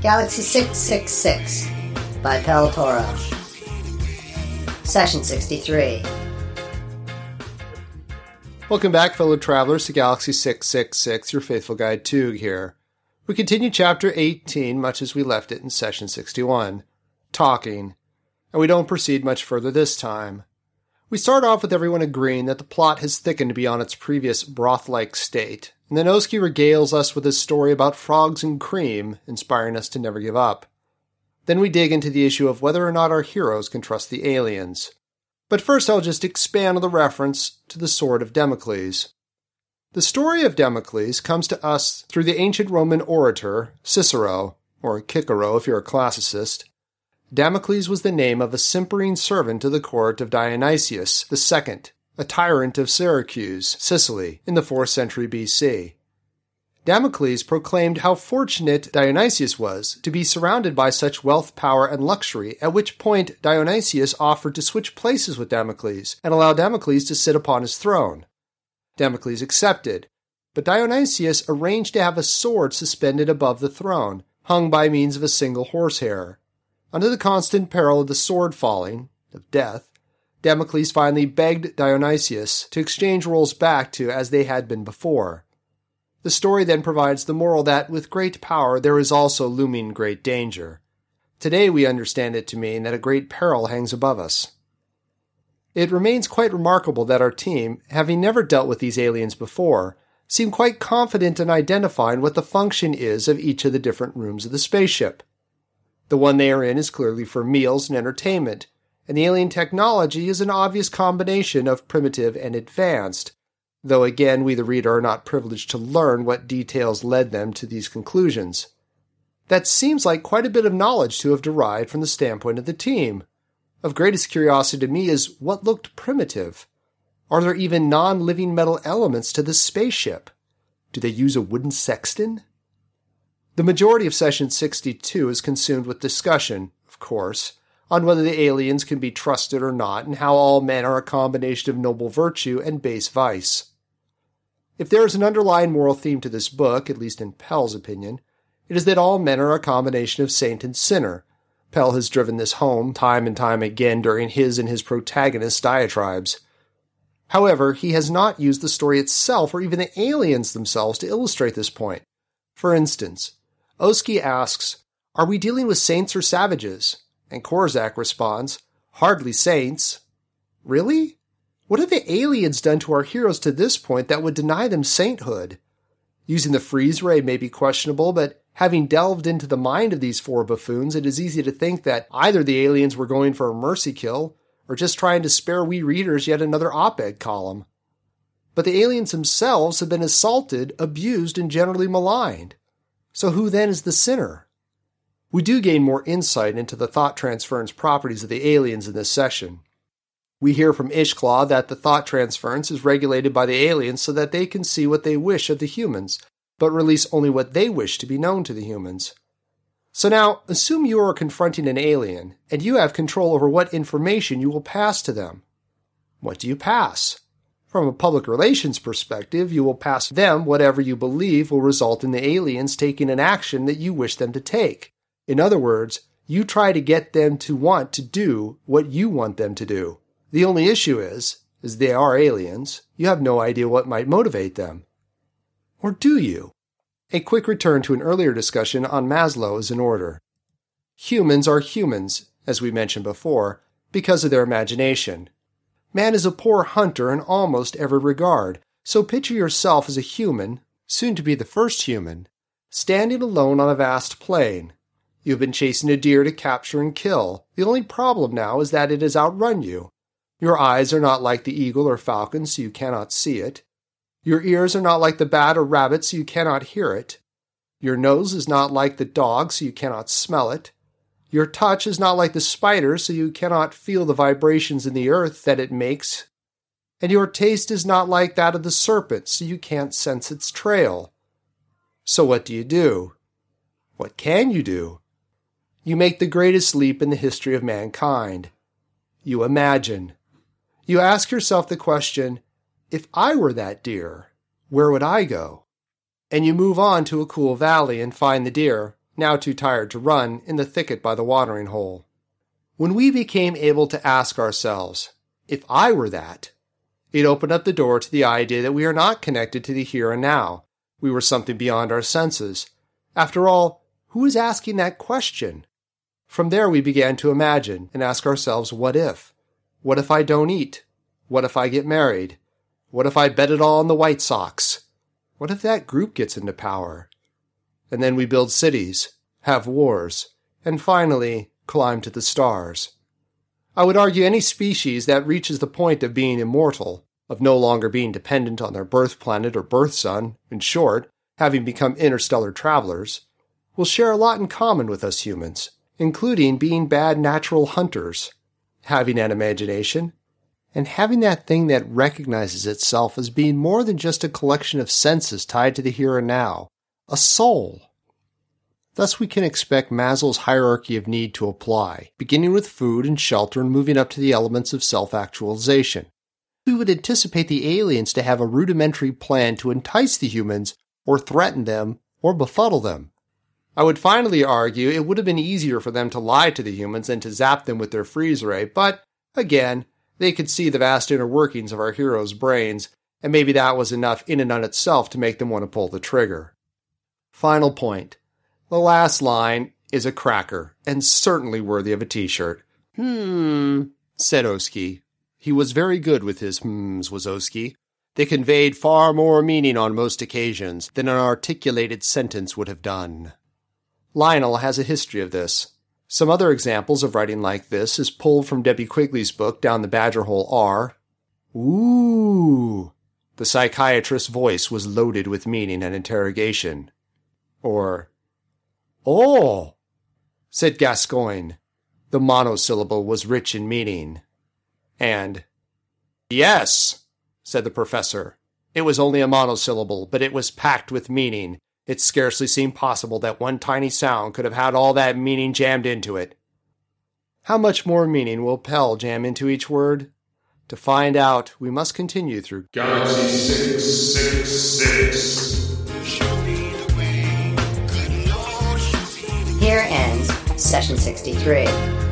Galaxy 666 by Pel Torro. Session 63. Welcome back, fellow travelers, to Galaxy 666, your faithful guide Tug here. We continue chapter 18 much as we left it in session 61 talking, and we don't proceed much further this time. We start off with everyone agreeing that the plot has thickened beyond its previous broth like state, and then Oski regales us with his story about frogs and cream, inspiring us to never give up. Then we dig into the issue of whether or not our heroes can trust the aliens. But first, I'll just expand on the reference to the sword of Damocles. The story of Damocles comes to us through the ancient Roman orator Cicero, or Cicero if you're a classicist. Damocles was the name of a simpering servant to the court of Dionysius II, a tyrant of Syracuse, Sicily, in the 4th century BC. Damocles proclaimed how fortunate Dionysius was to be surrounded by such wealth, power, and luxury, at which point Dionysius offered to switch places with Damocles and allow Damocles to sit upon his throne. Damocles accepted, but Dionysius arranged to have a sword suspended above the throne, hung by means of a single horsehair. Under the constant peril of the sword falling, of death, Damocles finally begged Dionysius to exchange roles back to as they had been before. The story then provides the moral that with great power there is also looming great danger. Today we understand it to mean that a great peril hangs above us. It remains quite remarkable that our team, having never dealt with these aliens before, seem quite confident in identifying what the function is of each of the different rooms of the spaceship. The one they are in is clearly for meals and entertainment, and the alien technology is an obvious combination of primitive and advanced, though again we the reader are not privileged to learn what details led them to these conclusions. That seems like quite a bit of knowledge to have derived from the standpoint of the team. Of greatest curiosity to me is what looked primitive. Are there even non living metal elements to this spaceship? Do they use a wooden sextant? The majority of session 62 is consumed with discussion, of course, on whether the aliens can be trusted or not, and how all men are a combination of noble virtue and base vice. If there is an underlying moral theme to this book, at least in Pel's opinion, it is that all men are a combination of saint and sinner. Pel has driven this home time and time again during his and his protagonist's diatribes. However, he has not used the story itself or even the aliens themselves to illustrate this point. For instance, Oski asks, Are we dealing with saints or savages? And Korzak responds, Hardly saints. Really? What have the aliens done to our heroes to this point that would deny them sainthood? Using the freeze ray may be questionable, but having delved into the mind of these four buffoons, it is easy to think that either the aliens were going for a mercy kill, or just trying to spare we readers yet another op ed column. But the aliens themselves have been assaulted, abused, and generally maligned. So who then is the sinner? We do gain more insight into the thought transference properties of the aliens in this session. We hear from Ishklaw that the thought transference is regulated by the aliens so that they can see what they wish of the humans, but release only what they wish to be known to the humans. So now, assume you are confronting an alien, and you have control over what information you will pass to them. What do you pass? From a public relations perspective, you will pass them whatever you believe will result in the aliens taking an action that you wish them to take. In other words, you try to get them to want to do what you want them to do. The only issue is, as they are aliens, you have no idea what might motivate them. Or do you? A quick return to an earlier discussion on Maslow is in order. Humans are humans, as we mentioned before, because of their imagination. Man is a poor hunter in almost every regard, so picture yourself as a human, soon to be the first human, standing alone on a vast plain, You've been chasing a deer to capture and kill. The only problem now is that it has outrun you. Your eyes are not like the eagle or falcon, so you cannot see it. Your ears are not like the bat or rabbit, so you cannot hear it. Your nose is not like the dog, so you cannot smell it. Your touch is not like the spider, so you cannot feel the vibrations in the earth that it makes. And your taste is not like that of the serpent, so you can't sense its trail. So what do you do? What can you do? You make the greatest leap in the history of mankind. You imagine. You ask yourself the question if I were that deer, where would I go? And you move on to a cool valley and find the deer, now too tired to run, in the thicket by the watering hole. When we became able to ask ourselves, if I were that, it opened up the door to the idea that we are not connected to the here and now. We were something beyond our senses. After all, who is asking that question? From there, we began to imagine and ask ourselves, what if? What if I don't eat? What if I get married? What if I bet it all on the White Sox? What if that group gets into power? And then we build cities, have wars, and finally climb to the stars. I would argue any species that reaches the point of being immortal, of no longer being dependent on their birth planet or birth sun, in short, having become interstellar travelers, will share a lot in common with us humans, including being bad natural hunters, having an imagination, and having that thing that recognizes itself as being more than just a collection of senses tied to the here and now, a soul. Thus, we can expect Maslow's hierarchy of need to apply, beginning with food and shelter and moving up to the elements of self actualization. We would anticipate the aliens to have a rudimentary plan to entice the humans, or threaten them, or befuddle them. I would finally argue it would have been easier for them to lie to the humans than to zap them with their freeze ray, but again, they could see the vast inner workings of our heroes' brains, and maybe that was enough in and on itself to make them want to pull the trigger. Final point. The last line is a cracker, and certainly worthy of a t shirt. Hmm, said Oski. He was very good with his hmms, was Oski. They conveyed far more meaning on most occasions than an articulated sentence would have done. Lionel has a history of this. Some other examples of writing like this is pulled from Debbie Quigley's book Down the Badger Hole are Ooh. The psychiatrist's voice was loaded with meaning and interrogation. Or Oh, said Gascoigne. The monosyllable was rich in meaning. And Yes, said the professor. It was only a monosyllable, but it was packed with meaning, it scarcely seemed possible that one tiny sound could have had all that meaning jammed into it. How much more meaning will Pel jam into each word? To find out, we must continue through Galaxy 666. Here ends session 63.